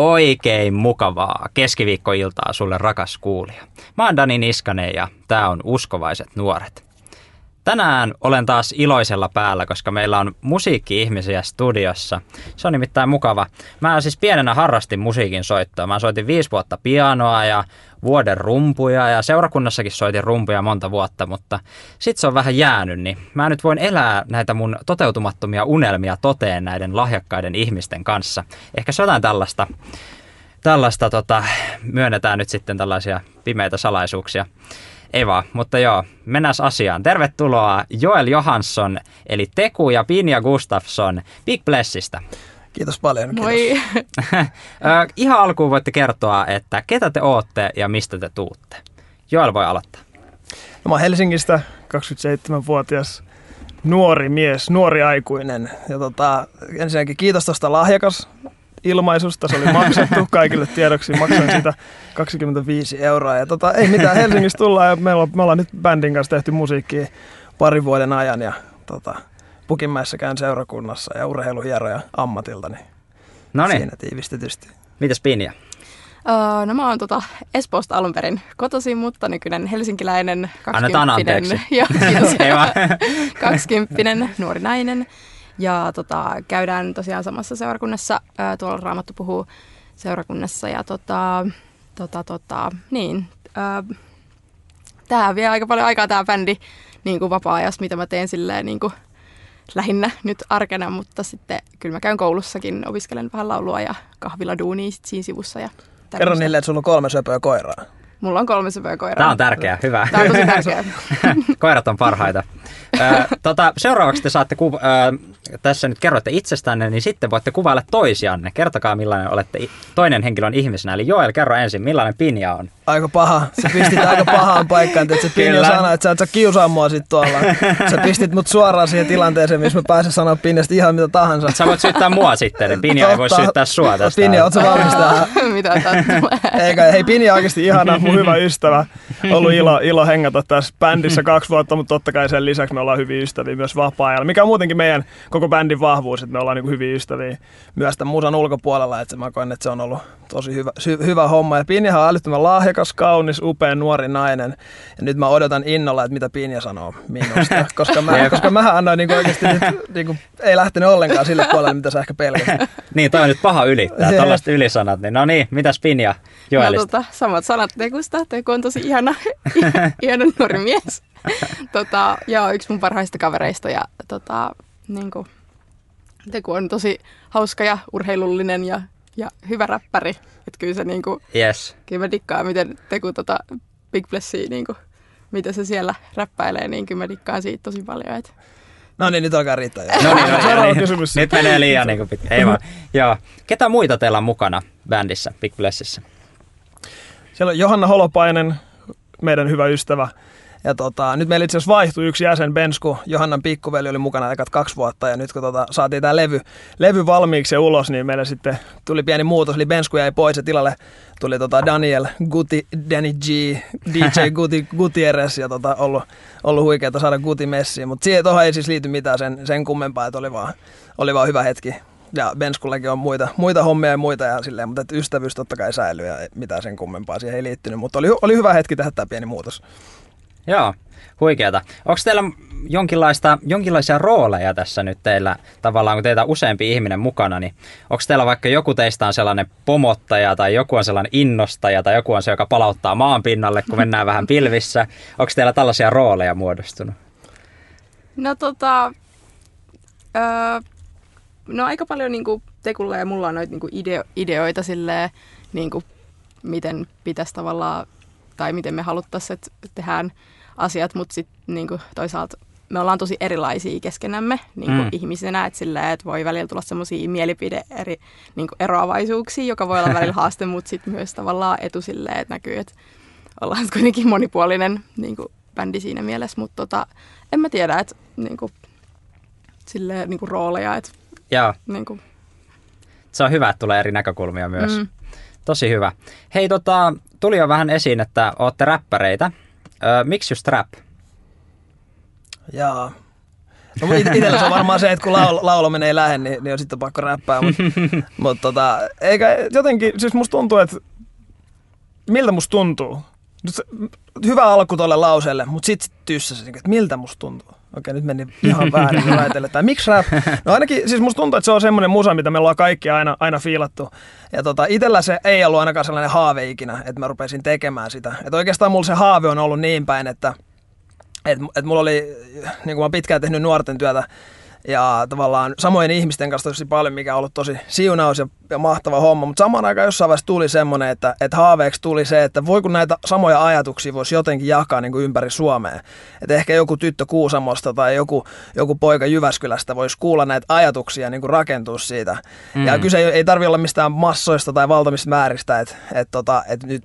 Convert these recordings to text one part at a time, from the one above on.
Oikein mukavaa keskiviikkoiltaa sulle rakas kuulija. Mä oon Dani Niskanen ja tää on Uskovaiset nuoret. Tänään olen taas iloisella päällä, koska meillä on musiikki-ihmisiä studiossa. Se on nimittäin mukava. Mä siis pienenä harrastin musiikin soittoa. Mä soitin viisi vuotta pianoa ja vuoden rumpuja ja seurakunnassakin soitin rumpuja monta vuotta, mutta sit se on vähän jäänyt, niin mä nyt voin elää näitä mun toteutumattomia unelmia toteen näiden lahjakkaiden ihmisten kanssa. Ehkä se jotain tällaista, tällaista tota, myönnetään nyt sitten tällaisia pimeitä salaisuuksia. Ei vaan, mutta joo, mennään asiaan. Tervetuloa Joel Johansson, eli Teku ja Pinja Gustafsson Big Blessistä. Kiitos paljon. Kiitos. Moi. Ihan alkuun voitte kertoa, että ketä te ootte ja mistä te tuutte. Joel voi aloittaa. No, mä oon Helsingistä, 27-vuotias nuori mies, nuori aikuinen. Ja tota, ensinnäkin kiitos tuosta lahjakas ilmaisusta, se oli maksettu kaikille tiedoksi, maksoin sitä 25 euroa. Ja tota, ei mitään, Helsingissä tullaan ja me ollaan, me ollaan nyt bändin kanssa tehty musiikkia parin vuoden ajan ja tota, Pukinmäessä käyn seurakunnassa ja urheiluhieroja ammatilta, niin Noniin. siinä tiivistetysti. Mitäs Pinja? Uh, no mä oon tota Espoosta alun perin kotoisin, mutta nykyinen helsinkiläinen. Ei vaan. 20 nuori nainen. Ja tota, käydään tosiaan samassa seurakunnassa, uh, tuolla Raamattu puhuu seurakunnassa. Ja tota, tota, tota, niin, uh, tää vie aika paljon aikaa tää bändi niin kuin vapaa-ajassa, mitä mä teen silleen niin kuin lähinnä nyt arkena, mutta sitten kyllä mä käyn koulussakin, opiskelen vähän laulua ja kahvilla duunia sit siinä sivussa. Ja Kerro tämmöistä. niille, että sulla on kolme söpöä koiraa. Mulla on kolme söpöä koiraa. Tämä on tärkeää, hyvä. Tämä on tosi tärkeää. Koirat on parhaita. Ö, tota, seuraavaksi te saatte, kuva- ö, tässä nyt kerroitte itsestänne, niin sitten voitte kuvailla toisianne. Kertokaa millainen olette i- toinen henkilö on ihmisenä. Eli Joel, kerro ensin, millainen Pinja on. Aika paha. Sä pistit aika pahaan paikkaan, että se Pinja sanoi, että sä et saa kiusaa mua sit tuolla. Sä pistit mut suoraan siihen tilanteeseen, missä mä pääsen sanoa Pinjasta ihan mitä tahansa. Sä voit syyttää mua sitten, niin Pinja ei voi syyttää sua tästä. Pinja, oot sä valmis tähän? Mitä? Eikä, hei Pinja on oikeasti ihana, mun hyvä ystävä. Ollut ilo, ilo hengata tässä bändissä kaksi vuotta, mutta totta kai sen lisäksi me ollaan hyviä ystäviä myös vapaa-ajalla. Mikä on muutenkin meidän koko bändin vahvuus, että me ollaan niin hyviä ystäviä myös tämän musan ulkopuolella. Että mä koen, että se on ollut tosi hyvä, sy, hyvä homma. Ja Pinjahan on älyttömän lahjakas, kaunis, upea, nuori nainen. Ja nyt mä odotan innolla, että mitä Pinja sanoo minusta. Koska mä, koska mähän annoin niin oikeasti nyt, niin kuin, ei lähtenyt ollenkaan sille puolelle, mitä sä ehkä pelkäsit. Niin, toi on nyt paha ylittää, tällaiset ylisanat. Niin, no niin, mitäs Pinja No, Joelista? tota, samat sanat Tekusta. Teku on tosi ihana, ihana nuori mies. Tota, ja yksi mun parhaista kavereista. Ja tota, niin kuin, Teku on tosi hauska ja urheilullinen ja, ja hyvä räppäri. Että kyllä se niin kuin, Yes. kyllä mä dikkaan, miten Teku tota Big Blessia, niin kuin, mitä se siellä räppäilee, niin kyllä mä dikkaan siitä tosi paljon. Et. No niin, nyt alkaa riittää. jo. No niin, no niin, Seuraava no niin. kysymys. Nyt menee liian niin pitkä. Ei vaan. Joo. Ketä muita teillä on mukana bändissä, Big Blessissä? Siellä on Johanna Holopainen, meidän hyvä ystävä. Ja tota, nyt meillä itse asiassa vaihtui yksi jäsen, Bensku. Johannan pikkuveli oli mukana ekat kaksi vuotta. Ja nyt kun tota, saatiin tämä levy, levy valmiiksi ja ulos, niin meillä sitten tuli pieni muutos. Eli Bensku jäi pois ja tilalle tuli tota Daniel Guti, Danny G, DJ Guti, Gutierrez. Ja tota, ollut, ollut huikeaa saada Guti messiin. Mutta siihen tuohon ei siis liity mitään sen, sen kummempaa, että oli vaan, oli vaan hyvä hetki. Ja Benskullekin on muita, muita hommia ja muita, ja silleen, mutta ystävyys totta kai säilyy ja mitään sen kummempaa siihen ei liittynyt. Mutta oli, oli hyvä hetki tehdä tämä pieni muutos. Joo, huikeata. Onko teillä jonkinlaista, jonkinlaisia rooleja tässä nyt teillä, tavallaan kun teitä on useampi ihminen mukana, niin onko teillä vaikka joku teistä on sellainen pomottaja tai joku on sellainen innostaja tai joku on se, joka palauttaa maan pinnalle, kun mennään vähän pilvissä? Onko teillä tällaisia rooleja muodostunut? No tota, öö, no aika paljon niinku Tekulla ja mulla on noita niinku ideo, ideoita silleen, niinku, miten pitäisi tavallaan, tai miten me haluttaisiin, että tehdään asiat, mutta sitten niinku, toisaalta me ollaan tosi erilaisia keskenämme niinku Mm. mm. ihmisenä, että silleen, että voi välillä tulla semmoisia mielipide eri niinku eroavaisuuksia, joka voi olla välillä haaste, mutta sitten myös tavallaan etu silleen, että näkyy, että ollaan kuitenkin monipuolinen niinku, bändi siinä mielessä, mutta tota, en mä tiedä, että niinku, silleen, niinku rooleja, että Joo, niinku, se on hyvä, että tulee eri näkökulmia myös. Mm. Tosi hyvä. Hei, tota, tuli jo vähän esiin, että ootte räppäreitä. Öö, miksi just rap? Jaa. No, it- itellä se on varmaan se, että kun laul, laulaminen ei lähde, niin, niin on sitten pakko räppää. Mutta mut tota, eikä jotenkin, siis musta tuntuu, että miltä musta tuntuu? Nyt se, hyvä alku tuolle lauseelle, mutta sitten sit tyssäsi, että miltä musta tuntuu? Okei, nyt meni ihan väärin ajatellen, tai miksi rap? No ainakin, siis musta tuntuu, että se on semmoinen musa, mitä me ollaan kaikki aina, aina fiilattu. Ja tota, itellä se ei ollut ainakaan sellainen haave ikinä, että mä rupesin tekemään sitä. Että oikeastaan mulla se haave on ollut niin päin, että et, et mulla oli, niin kuin mä pitkään tehnyt nuorten työtä, ja tavallaan samojen ihmisten kanssa tosi paljon, mikä on ollut tosi siunaus ja, ja mahtava homma, mutta samaan aikaan jossain vaiheessa tuli semmoinen, että, että haaveeksi tuli se, että voi kun näitä samoja ajatuksia voisi jotenkin jakaa niin kuin ympäri Suomea. Että ehkä joku tyttö Kuusamosta tai joku, joku poika Jyväskylästä voisi kuulla näitä ajatuksia niin kuin rakentua siitä. Mm. Ja kyse ei, ei tarvi olla mistään massoista tai valtavista määristä, että, että, tota, että nyt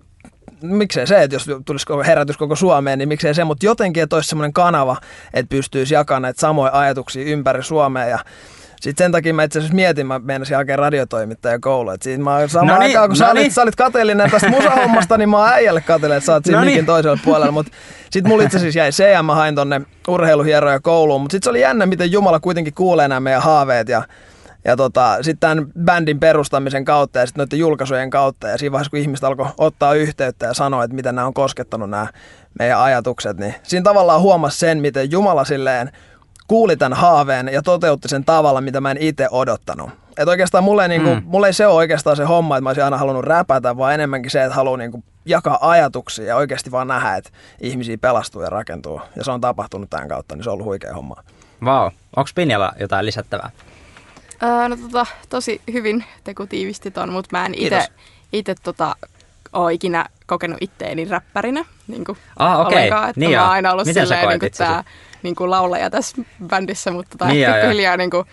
miksei se, että jos tulisi herätys koko Suomeen, niin miksei se, mutta jotenkin, että olisi semmoinen kanava, että pystyisi jakamaan näitä samoja ajatuksia ympäri Suomea ja sitten sen takia mä itse asiassa mietin, mä meinasin hakea radiotoimittaja koulu. Et siinä mä samaan Noniin, aikaan, kun sä olit, noniin. sä olit kateellinen tästä musahommasta, niin mä oon äijälle kateellinen, että sä oot siinä Noniin. mikin toisella puolella. Mutta sitten mulla itse asiassa jäi se ja mä hain tonne urheiluhieroja kouluun. Mutta sitten se oli jännä, miten Jumala kuitenkin kuulee nämä meidän haaveet ja ja tota, sitten tämän bändin perustamisen kautta ja sitten noiden julkaisujen kautta ja siinä vaiheessa, kun ihmiset alkoi ottaa yhteyttä ja sanoa, että miten nämä on koskettanut nämä meidän ajatukset, niin siinä tavallaan huomasi sen, miten Jumala silleen kuuli tämän haaveen ja toteutti sen tavalla, mitä mä en itse odottanut. Että oikeastaan mulle ei, niinku, Mm. mulle ei se ole oikeastaan se homma, että mä olisin aina halunnut räpätä, vaan enemmänkin se, että haluaa niinku jakaa ajatuksia ja oikeasti vaan nähdä, että ihmisiä pelastuu ja rakentuu. Ja se on tapahtunut tämän kautta, niin se on ollut huikea homma. Vau. Onko Pinjalla jotain lisättävää? Öö, no tota, tosi hyvin Teku tiivisti ton, mutta mä en ite tota, ole ikinä kokenut itteeni räppärinä. Niin kuin Ah, okei. ollenkaan, että Niin mä joo. oon aina ollut Miten silleen, niin kuin tää niin kuin laulaja tässä bändissä, mutta tota, Niin joo, joo. pikkuhiljaa niin kuin,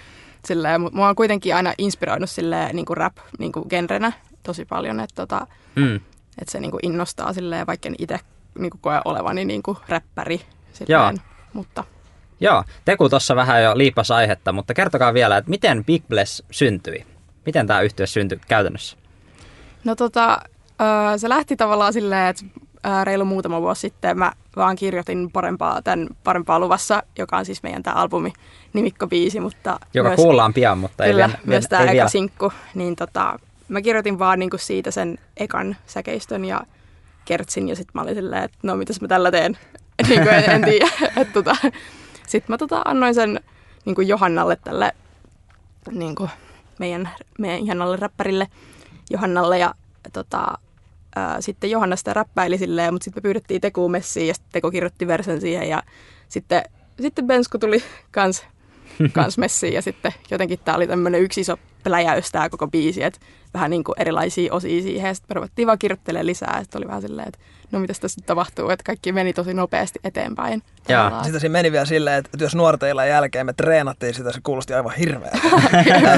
silleen, mut mua on kuitenkin aina inspiroinut silleen, niin kuin rap niin kuin genrenä tosi paljon, että tota, Mm. että se niin kuin innostaa silleen, vaikka en itse niin kuin koe olevani niin kuin räppäri. Silleen, mutta Joo, Teku tuossa vähän jo liipas aihetta, mutta kertokaa vielä, että miten Big Bless syntyi? Miten tämä yhtye syntyi käytännössä? No tota, se lähti tavallaan silleen, että reilu muutama vuosi sitten mä vaan kirjoitin parempaa, tämän parempaa luvassa, joka on siis meidän tämä albumi nimikkobiisi, mutta Joka myös, kuullaan pian, mutta ei kyllä, vielä. myös tämä ei eka vielä. sinkku, niin tota, mä kirjoitin vaan niinku siitä sen ekan säkeistön ja kertsin ja sitten mä olin silleen, että no mitäs mä tällä teen, niin kuin en, en tiedä. Et tota, sitten mä tota, annoin sen niin kuin Johannalle tälle niin kuin meidän, meidän ihanalle räppärille Johannalle ja tota, ää, sitten Johanna sitä räppäili silleen, mutta sitten me pyydettiin Tekuun messiin ja sitten Teko kirjoitti versen siihen ja sitten, sitten Bensku tuli kans, kans messiin ja sitten jotenkin tämä oli tämmöinen yksi iso pläjäys tämä koko biisi, että vähän niin kuin erilaisia osia siihen ja sitten me ruvettiin vaan kirjoittelemaan lisää ja sitten oli vähän silleen, että no mitäs tässä nyt tapahtuu, että kaikki meni tosi nopeasti eteenpäin. Tavallaan. Sitten siinä meni vielä silleen, että että jos nuorten illan jälkeen me treenattiin sitä, se kuulosti aivan hirveältä.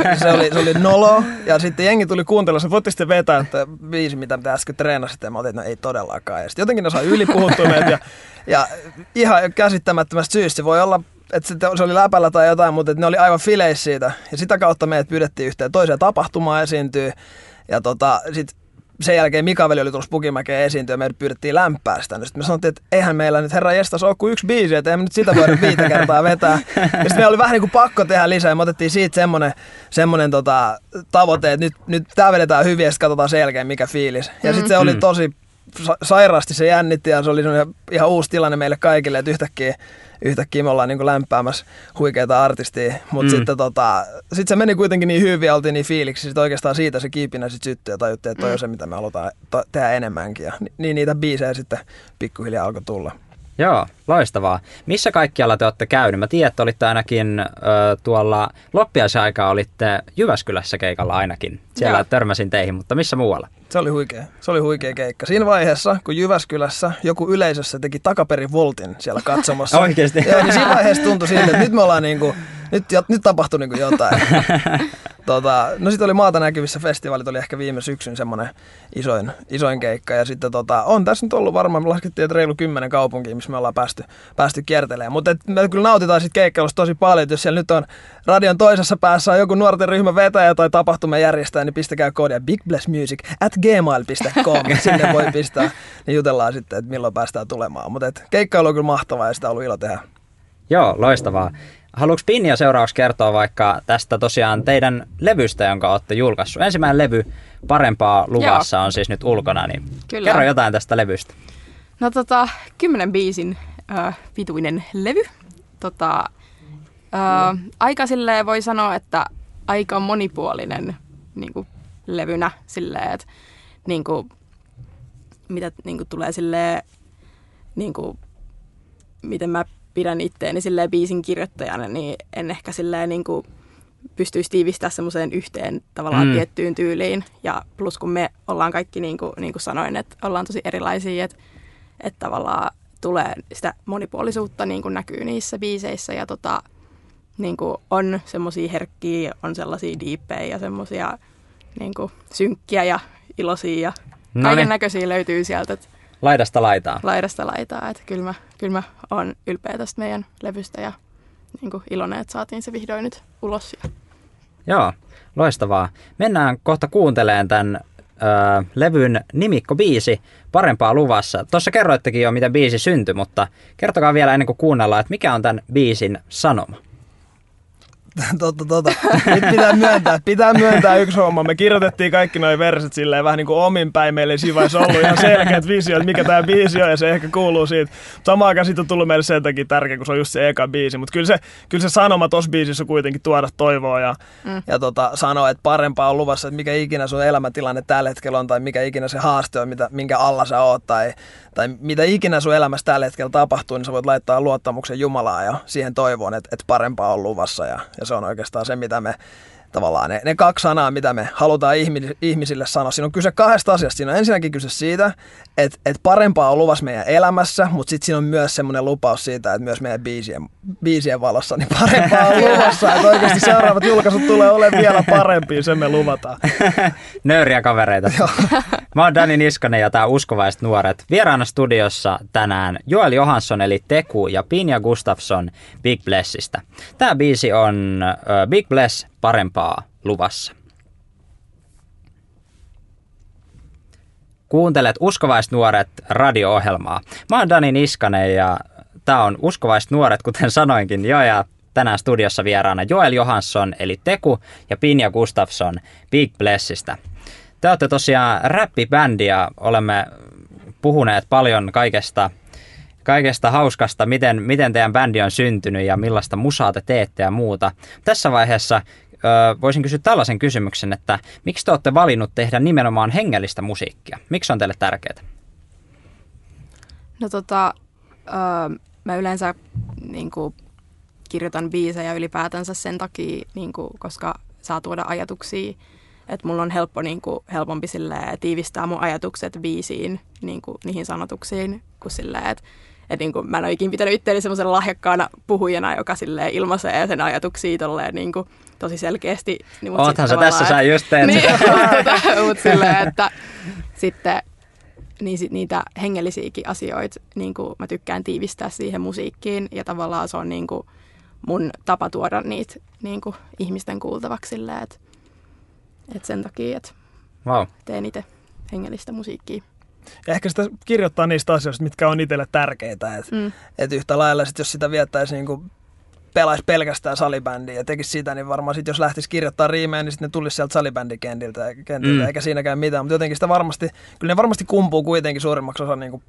Ja se, oli, se oli nolo, ja sitten jengi tuli kuuntelemaan, että voitte sitten vetää että viisi, mitä te äsken treenasitte, ja mä otin, että no ei todellakaan. Ja sitten jotenkin ne sai ylipuhuttuneet, ja, ja ihan käsittämättömästä syystä se voi olla, että se, se oli läpällä tai jotain, mutta ne oli aivan fileissä siitä. Ja sitä kautta meidät pyydettiin yhteen toiseen tapahtumaan esiintyä, ja tota, sitten sen jälkeen Mikaveli oli tulossa Pukimäkeen esiintyä ja meidät pyydettiin lämpää sitä. Sitten me sanottiin, että eihän meillä nyt herra jestas ole kuin yksi biisi, että emme nyt sitä voida viittä kertaa vetää. Ja sitten meillä oli vähän niin kuin pakko tehdä lisää ja me otettiin siitä semmoinen, semmoinen tota, tavoite, että nyt, nyt tämä vedetään hyvin ja sitten katsotaan sen jälkeen mikä fiilis. Ja sitten se oli Mm. tosi sa- sairaasti se jännitti ja se oli ihan uusi tilanne meille kaikille, että yhtäkkiä, yhtäkkiä me ollaan niin lämpäämässä huikeita artistia. Mutta Mm. mm. sitten tota, sit se meni kuitenkin niin hyvin ja oltiin niin fiiliksi. Sitten oikeastaan siitä se kiipinä sitten syttyi ja tajuttiin, että toi on se, mitä me halutaan to- tehdä enemmänkin. Ja ni- niin niitä biisejä sitten pikkuhiljaa alkoi tulla. Joo, loistavaa. Missä kaikkialla te olette käynyt? Mä tiedän, että olitte ainakin ö, tuolla loppiaisen aikaa olitte Jyväskylässä keikalla ainakin. Siellä Joo. törmäsin teihin, mutta missä muualla? Se oli huikea. Se oli huikea keikka. Siinä vaiheessa, kun Jyväskylässä joku yleisössä teki takaperin voltin siellä katsomassa. Oikeesti? Joo, niin siinä vaiheessa tuntui siltä, että nyt me ollaan niinku, nyt, nyt tapahtui niinku jotain. tota, no sitten oli maata näkyvissä festivaalit, oli ehkä viime syksyn semmoinen isoin, isoin keikka. Ja sitten tota, on tässä nyt ollut varmaan, me laskettiin, että reilu kymmenen kaupunkia, missä me ollaan päästy, päästy kiertelemään. Mutta me kyllä nautitaan siitä keikkailusta tosi paljon, että jos siellä nyt on radion toisessa päässä on joku nuorten ryhmä vetäjä tai tapahtuma järjestää, niin pistäkää koodia bigblessmusic at gmail.com. Sinne voi pistää, niin jutellaan sitten, että milloin päästään tulemaan. Mutta keikkailu on kyllä mahtavaa ja sitä on ollut ilo tehdä. Joo, loistavaa. Haluatko Pinja seuraavaksi kertoa vaikka tästä tosiaan teidän levystä, jonka olette julkaissut? Ensimmäinen levy Parempaa luvassa Joo. on siis nyt ulkona, niin Kyllä. kerro jotain tästä levystä. No tota, kymmenen biisin äh, pituinen levy. Tota, äh, aika silleen voi sanoa, että aika monipuolinen niin kuin, levynä silleen, että niin kuin, mitä niin kuin, tulee silleen, niin kuin, miten mä pidän itteeni silleen biisin kirjoittajana, niin en ehkä silleen niin kuin, pystyisi tiivistämään semmoiseen yhteen tavallaan mm. tiettyyn tyyliin. Ja plus kun me ollaan kaikki, niin kuin, niin kuin sanoin, että ollaan tosi erilaisia, että, että tavallaan tulee sitä monipuolisuutta niin kuin näkyy niissä biiseissä ja tota, niin kuin on semmoisia herkkiä, on sellaisia diippejä ja semmoisia niin synkkiä ja iloisia ja kaiken näköisiä löytyy sieltä. Että laidasta laitaa. Laidasta laitaa, että kyllä mä, kyllä mä oon ylpeä tästä meidän levystä ja niin kuin iloinen, että saatiin se vihdoin nyt ulos. Joo, loistavaa. Mennään kohta kuunteleen tämän ö, levyn nimikko-biisi Parempaa luvassa. Tuossa kerroittekin jo, miten biisi syntyi, mutta kertokaa vielä ennen kuin kuunnellaan, että mikä on tämän biisin sanoma? Totta, totta. Nyt pitää myöntää, pitää myöntää yksi homma. Me kirjoitettiin kaikki noin verset silleen vähän niin kuin omin päin. Meillä ei siinä vaiheessa ollut ihan selkeät visio, että mikä tämä biisi on ja se ehkä kuuluu siitä. Samaan aikaan siitä on tullut meille sen takia tärkeä, kun se on just se eka biisi. Mutta kyllä se, kyllä se sanoma tuossa biisissä on kuitenkin tuoda toivoa ja, mm. ja tota, sanoa, että parempaa on luvassa, että mikä ikinä sun elämäntilanne tällä hetkellä on tai mikä ikinä se haaste on, mitä, minkä alla sä oot tai, tai mitä ikinä sun elämässä tällä hetkellä tapahtuu, niin sä voit laittaa luottamuksen Jumalaa ja siihen toivoon, että, että parempaa on luvassa ja, ja se on oikeastaan se, mitä me tavallaan ne, ne kaksi sanaa, mitä me halutaan ihmisille sanoa. Siinä on kyse kahdesta asiasta. Siinä on ensinnäkin kyse siitä, että, että parempaa on luvassa meidän elämässä, mutta sitten siinä on myös semmoinen lupaus siitä, että myös meidän biisien, biisien valossa niin parempaa on luvassa. että oikeasti seuraavat julkaisut tulee olemaan vielä parempia, sen me luvataan. Nöyriä kavereita. Mä oon Dani Niskanen ja tää Uskovaiset nuoret. Vieraana studiossa tänään Joel Johansson eli Teku ja Pinja Gustafsson Big Blessistä. Tämä biisi on uh, Big Bless parempaa luvassa. Kuuntelet Uskovaiset nuoret radio-ohjelmaa. Mä oon Dani Niskanen ja tää on Uskovaiset nuoret, kuten sanoinkin jo, ja tänään studiossa vieraana Joel Johansson eli Teku ja Pinja Gustafsson Big Blessistä. Te olette tosiaan räppibändi ja olemme puhuneet paljon kaikesta, kaikesta hauskasta, miten, miten teidän bändi on syntynyt ja millaista musaa te teette ja muuta. Tässä vaiheessa voisin kysyä tällaisen kysymyksen, että miksi te olette valinnut tehdä nimenomaan hengellistä musiikkia? Miksi on teille tärkeää? No tota, ö, mä yleensä niin kuin, kirjoitan biisejä ylipäätänsä sen takia, niin kuin, koska saa tuoda ajatuksia, että mulla on helppo, niin kuin, helpompi silleen, tiivistää mun ajatukset biisiin, niin kuin, niihin sanotuksiin, kuin silleen, että et niin kuin, mä en ole ikinä pitänyt itseäni semmoisen lahjakkaana puhujana, joka silleen ilmaisee sen ajatuksia tolleen, niin kuin, tosi selkeästi. Niin, Oothan sä tässä, sä just teet niin, mutta, silleen, että sitten niin sit niitä hengellisiäkin asioita niin kuin mä tykkään tiivistää siihen musiikkiin ja tavallaan se on niin kuin mun tapa tuoda niitä niin kuin ihmisten kuultavaksi silleen, että, että sen takia, että wow. teen itse hengellistä musiikkia. Ja ehkä sitä kirjoittaa niistä asioista, mitkä on itselle tärkeitä. Että mm. et yhtä lailla, sit jos sitä viettäisi niin kuin pelaisi pelkästään salibändiä ja tekisi sitä, niin varmaan sitten jos lähtisi kirjoittaa riimejä, niin sitten ne tulisi sieltä salibändikentiltä, kentiltä, mm. eikä siinäkään mitään. Mutta jotenkin sitä varmasti, kyllä ne varmasti kumpuu kuitenkin suurimmaksi osa niin kuin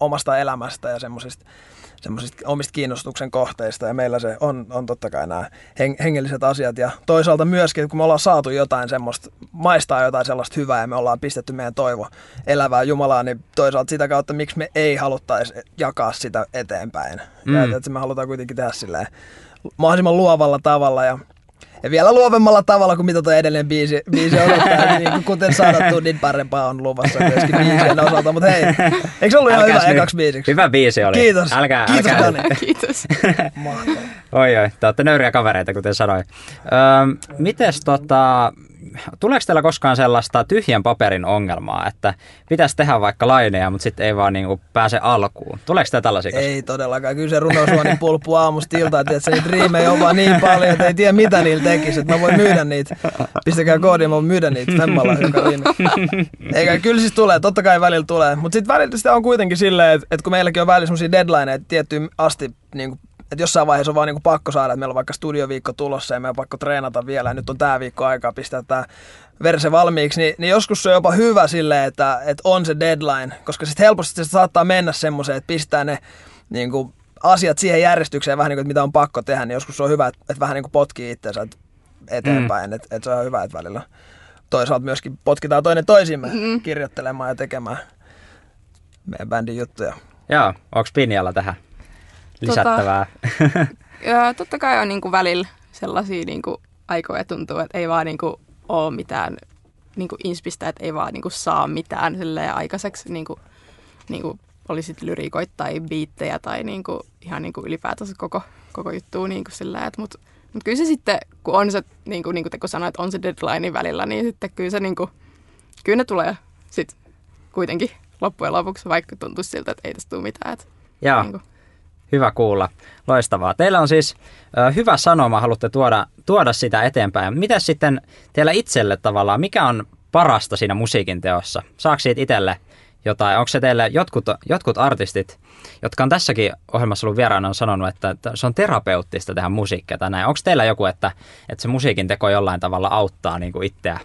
omasta elämästä ja semmoisista semmoisista omista kiinnostuksen kohteista ja meillä se on, on totta kai nämä heng- hengelliset asiat ja toisaalta myöskin, kun me ollaan saatu jotain semmoista, maistaa jotain sellaista hyvää ja me ollaan pistetty meidän toivo elävää Jumalaa, niin toisaalta sitä kautta, miksi me ei haluttaisi jakaa sitä eteenpäin. Mm. Ja, että me halutaan kuitenkin tehdä silleen mahdollisimman luovalla tavalla ja ja vielä luovemmalla tavalla kuin mitä tuo edellinen biisi, biisi odottaa. niin kuten sanottu, niin parempaa on luvassa myöskin biisien osalta. Mutta hei, eikö se ollut ihan hyvä ekaksi biisiksi? Hyvä biisi oli. Kiitos. Älkää, Kiitos, älkää. Dani. Kiitos. Mahtavaa. Oi oi, te olette nöyriä kavereita, kuten sanoin. Öö, mites tota, tuleeko teillä koskaan sellaista tyhjän paperin ongelmaa, että pitäisi tehdä vaikka laineja, mutta sitten ei vaan niinku pääse alkuun? Tuleeko teillä tällaisia koskaan? Ei todellakaan. Kyllä se runosuoni pulppu aamusta iltaan, että se niitä riimejä on vaan niin paljon, että ei tiedä mitä niillä tekisi. Että mä voin myydä niitä. Pistäkää koodiin, mä voin myydä niitä femmalla joka riimi. Eikä, kyllä siis tulee, totta kai välillä tulee. Mutta sitten välillä sitä on kuitenkin silleen, että, että kun meilläkin on välillä semmoisia deadlineja, että tiettyyn asti niin kuin että jossain vaiheessa on vaan niin kuin pakko saada, että meillä on vaikka studioviikko tulossa ja meillä on pakko treenata vielä ja nyt on tämä viikko aikaa pistää tämä verse valmiiksi, niin, niin joskus se on jopa hyvä silleen, että, että on se deadline, koska sitten helposti se saattaa mennä semmoiseen, että pistää ne niin kuin, asiat siihen järjestykseen vähän niin kuin, että mitä on pakko tehdä, niin joskus se on hyvä, että, että vähän niin kuin potkii itseensä eteenpäin, mm. että, että se on hyvä, että välillä toisaalta myöskin potkitaan toinen toisimme mm. kirjoittelemaan ja tekemään meidän bändin juttuja. Joo, onko Pinjalla tähän lisättävää? Tota, ja, totta kai on niin kuin välillä sellaisia niin kuin aikoja tuntuu, että ei vaan niin kuin ole mitään niin kuin inspistä, että ei vaan niin kuin saa mitään aikaiseksi, niin kuin, niin kuin olisit lyrikoit tai biittejä tai niin kuin, ihan niin kuin ylipäätänsä koko, koko juttu. Niin kuin sillä, että, mutta, mutta kyllä se sitten, kun on se, niin kuin, niin kuin te kun sanoit, on se deadline välillä, niin sitten kyllä se niin kuin, kyllä ne tulee sitten kuitenkin loppujen lopuksi, vaikka tuntuisi siltä, että ei tästä tule mitään. Että, Joo. Niin kuin. Hyvä kuulla. Loistavaa. Teillä on siis ö, hyvä sanoma, haluatte tuoda, tuoda sitä eteenpäin. Mitä sitten teillä itselle tavallaan, mikä on parasta siinä musiikin teossa? Saako siitä itselle jotain? Onko se teille jotkut, jotkut artistit, jotka on tässäkin ohjelmassa ollut vieraana, on sanonut, että, se on terapeuttista tehdä musiikkia tai näin. Onko teillä joku, että, että se musiikin teko jollain tavalla auttaa niin kuin itseä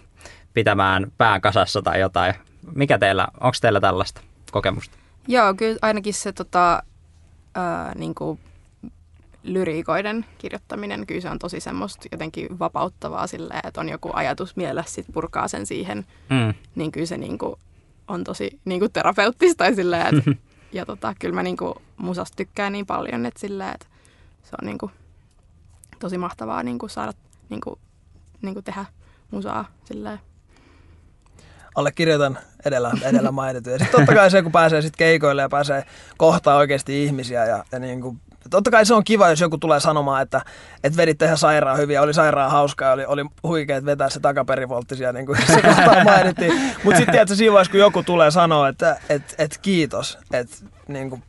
pitämään pään kasassa tai jotain? Mikä teillä, onko teillä tällaista kokemusta? Joo, kyllä ainakin se tota, ää, niin kuin lyriikoiden kirjoittaminen, kyllä se on tosi semmoista jotenkin vapauttavaa silleen, että on joku ajatus mielessä, sit purkaa sen siihen, mm. niin kyllä se niin kuin on tosi niin kuin terapeuttista ja silleen, että, ja tota, kyllä mä niin kuin musasta tykkään niin paljon, että silleen, että se on niin kuin tosi mahtavaa niin kuin saada niin kuin, niin kuin tehdä musaa silleen allekirjoitan edellä, edellä mainittu. Ja sitten totta kai se, kun pääsee sitten keikoille ja pääsee kohtaa oikeasti ihmisiä ja, ja niin kuin, totta kai se on kiva, jos joku tulee sanomaan, että, että veditte ihan sairaan hyviä, oli sairaan hauskaa oli, oli huikeet vetää se takaperivolttisia, niin kuin se kohtaa mainittiin. Mutta sitten tiedätkö, siinä vaiheessa, kun joku tulee sanoa, että et, et kiitos, että niin kuin,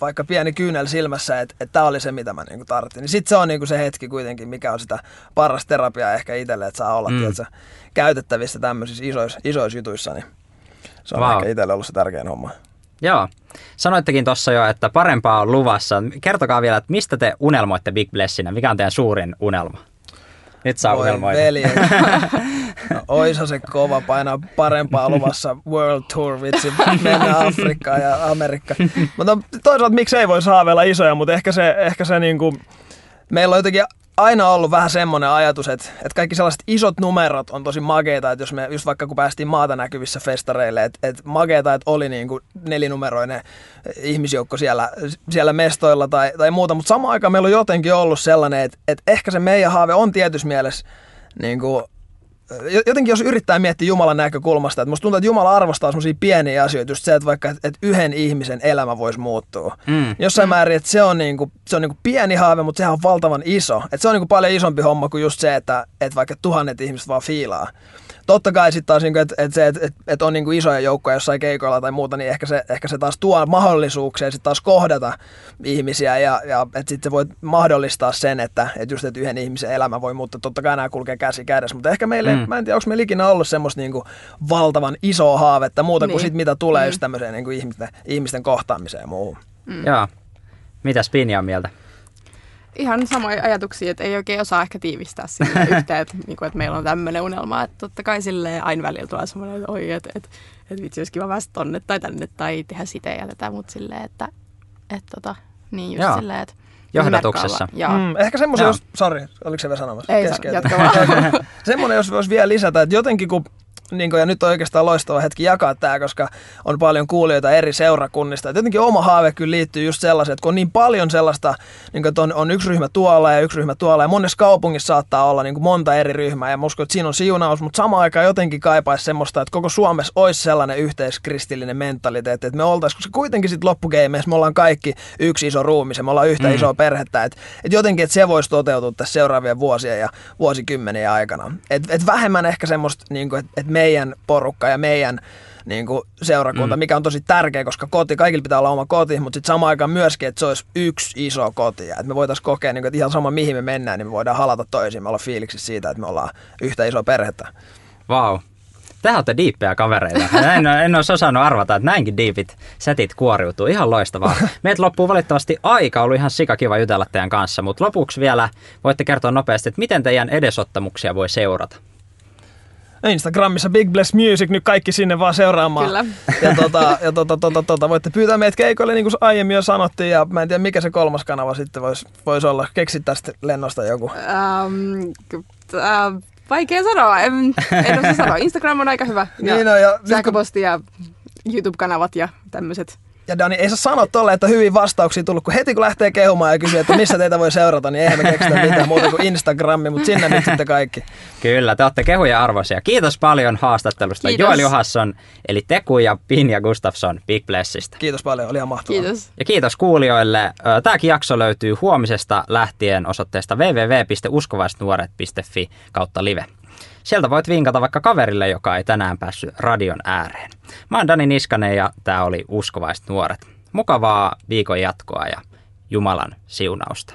vaikka pieni kyynel silmässä, että, että tämä oli se, mitä mä niinku tarvitsin. Niin sitten se on niinku se hetki kuitenkin, mikä on sitä paras terapiaa ehkä itselle, että saa olla mm. tiedätkö, käytettävissä tämmöisissä isoissa, isoissa jutuissa, niin se on wow. ehkä itselle ollut se tärkein homma. Joo. Sanoittekin tuossa jo, että parempaa on luvassa. Kertokaa vielä, että mistä te unelmoitte Big Blessinä? Mikä on teidän suurin unelma? Nyt saa unelmoida. No, oisa se kova painaa parempaa luvassa World Tour, vitsi, mennä Afrikkaan ja Amerikka. Mutta toisaalta miksi ei voi saavella isoja, mutta ehkä se, ehkä se niinku, meillä on jotenkin aina ollut vähän semmoinen ajatus, että, että kaikki sellaiset isot numerot on tosi makeita, että jos me just vaikka kun päästiin maata näkyvissä festareille, että, että makeita, että oli niin kuin nelinumeroinen ihmisjoukko siellä, siellä mestoilla tai, tai muuta, mutta samaan aikaan meillä on jotenkin ollut sellainen, että, että ehkä se meidän haave on tietyssä mielessä niin kuin jotenkin jos yrittää miettiä Jumalan näkökulmasta, että musta tuntuu, että Jumala arvostaa semmoisia pieniä asioita, just se, että vaikka että yhden ihmisen elämä voisi muuttua. Mm. Jossain määrin, että se on, niinku, se on niinku pieni haave, mutta sehän on valtavan iso. Että se on niinku paljon isompi homma kuin just se, että, että vaikka tuhannet ihmiset vaan fiilaa totta kai sitten taas, niinku, että et se, että et, et on niinku isoja joukkoja jossain keikoilla tai muuta, niin ehkä se, ehkä se taas tuo mahdollisuuksia sitten taas kohdata ihmisiä ja, ja että sitten se voi mahdollistaa sen, että et just että yhden ihmisen elämä voi muuttaa. Totta kai nämä kulkee käsi kädessä, mutta ehkä meille, mm. mä en tiedä, onko meillä ikinä ollut semmoista niinku valtavan isoa haavetta muuta niin. kuin sit mitä tulee mm. just tämmöiseen niinku ihmisten, ihmisten kohtaamiseen ja muuhun. Mm. Joo. Mitäs Pinja on mieltä? Ihan samoja ajatuksia, että ei oikein osaa ehkä tiivistää sitä yhteen, että, niin kuin, että meillä on tämmöinen unelma, että totta kai sille aina välillä tulee semmoinen, että oi, että, että, että vitsi olisi kiva päästä tonne tai tänne tai tehdä sitä ja tätä, mutta silleen, että, että tota, niin just Joo. silleen, että Johdatuksessa. Mm, ehkä semmoisen, jos, sorry, oliko se vielä sanomassa? Ei, jatka vaan. semmoinen, jos voisi vielä lisätä, että jotenkin kun niin kuin, ja nyt on oikeastaan loistava hetki jakaa tämä, koska on paljon kuulijoita eri seurakunnista. Et jotenkin oma haave kyllä liittyy just sellaisen, että kun on niin paljon sellaista, niin kuin, että on, on yksi ryhmä tuolla ja yksi ryhmä tuolla, ja monessa kaupungissa saattaa olla niin kuin monta eri ryhmää, ja uskon, että siinä on siunaus, mutta samaan aikaan jotenkin kaipaisi semmoista, että koko Suomessa olisi sellainen yhteiskristillinen mentaliteetti, että me oltaisiin, koska kuitenkin sitten loppugeimeissa me ollaan kaikki yksi iso ruumi, me ollaan yhtä mm. isoa perhettä, että, että jotenkin, että se voisi toteutua tässä seuraavien vuosien ja vuosikymmenien aikana. Että et vähemmän ehkä semmoista, niin kuin, että, että meidän porukka ja meidän niin kuin seurakunta, mm. mikä on tosi tärkeä, koska koti, kaikilla pitää olla oma koti, mutta sitten samaan aikaan myöskin, että se olisi yksi iso koti. Ja että me voitaisiin kokea, niin kuin, että ihan sama mihin me mennään, niin me voidaan halata toisiin, me olla fiiliksi siitä, että me ollaan yhtä iso perhettä. Vau. Wow. Te olette diippejä kavereita. En, en olisi osannut arvata, että näinkin diipit setit kuoriutuu. Ihan loistavaa. Meiltä loppuu valitettavasti aika. Ollut ihan sikakiva jutella teidän kanssa. Mutta lopuksi vielä voitte kertoa nopeasti, että miten teidän edesottamuksia voi seurata. Instagramissa Big Bless Music, nyt kaikki sinne vaan seuraamaan. Kyllä. Ja, tota, ja tota, tota, tota, voitte pyytää meitä keikoille, niin kuin aiemmin jo sanottiin, ja mä en tiedä mikä se kolmas kanava sitten voisi vois olla. Keksit tästä lennosta joku. K- äh, vaikea sanoa. En, en osaa sanoa. Instagram on aika hyvä. Ja Niin on, ja sähköposti ja YouTube-kanavat ja tämmöiset. Ja Dani, ei saa sanoa tolle, että hyvin vastauksia tullut, kun heti kun lähtee kehumaan ja kysyy, että missä teitä voi seurata, niin eihän me keksitä mitään muuta kuin Instagrammi, mutta sinne nyt sitten kaikki. Kyllä, te olette kehuja arvoisia. Kiitos paljon haastattelusta Kiitos. Joel Johansson, eli Teku ja Pinja Gustafsson Big Blessistä. Kiitos paljon, oli ihan mahtavaa. Kiitos. Ja kiitos kuulijoille. Tämäkin jakso löytyy huomisesta lähtien osoitteesta www.uskovaisnuoret.fi kautta live. Sieltä voit vinkata vaikka kaverille, joka ei tänään päässyt radion ääreen. Mä oon Dani Niskanen ja tämä oli Uskovaiset nuoret. Mukavaa viikon jatkoa ja Jumalan siunausta.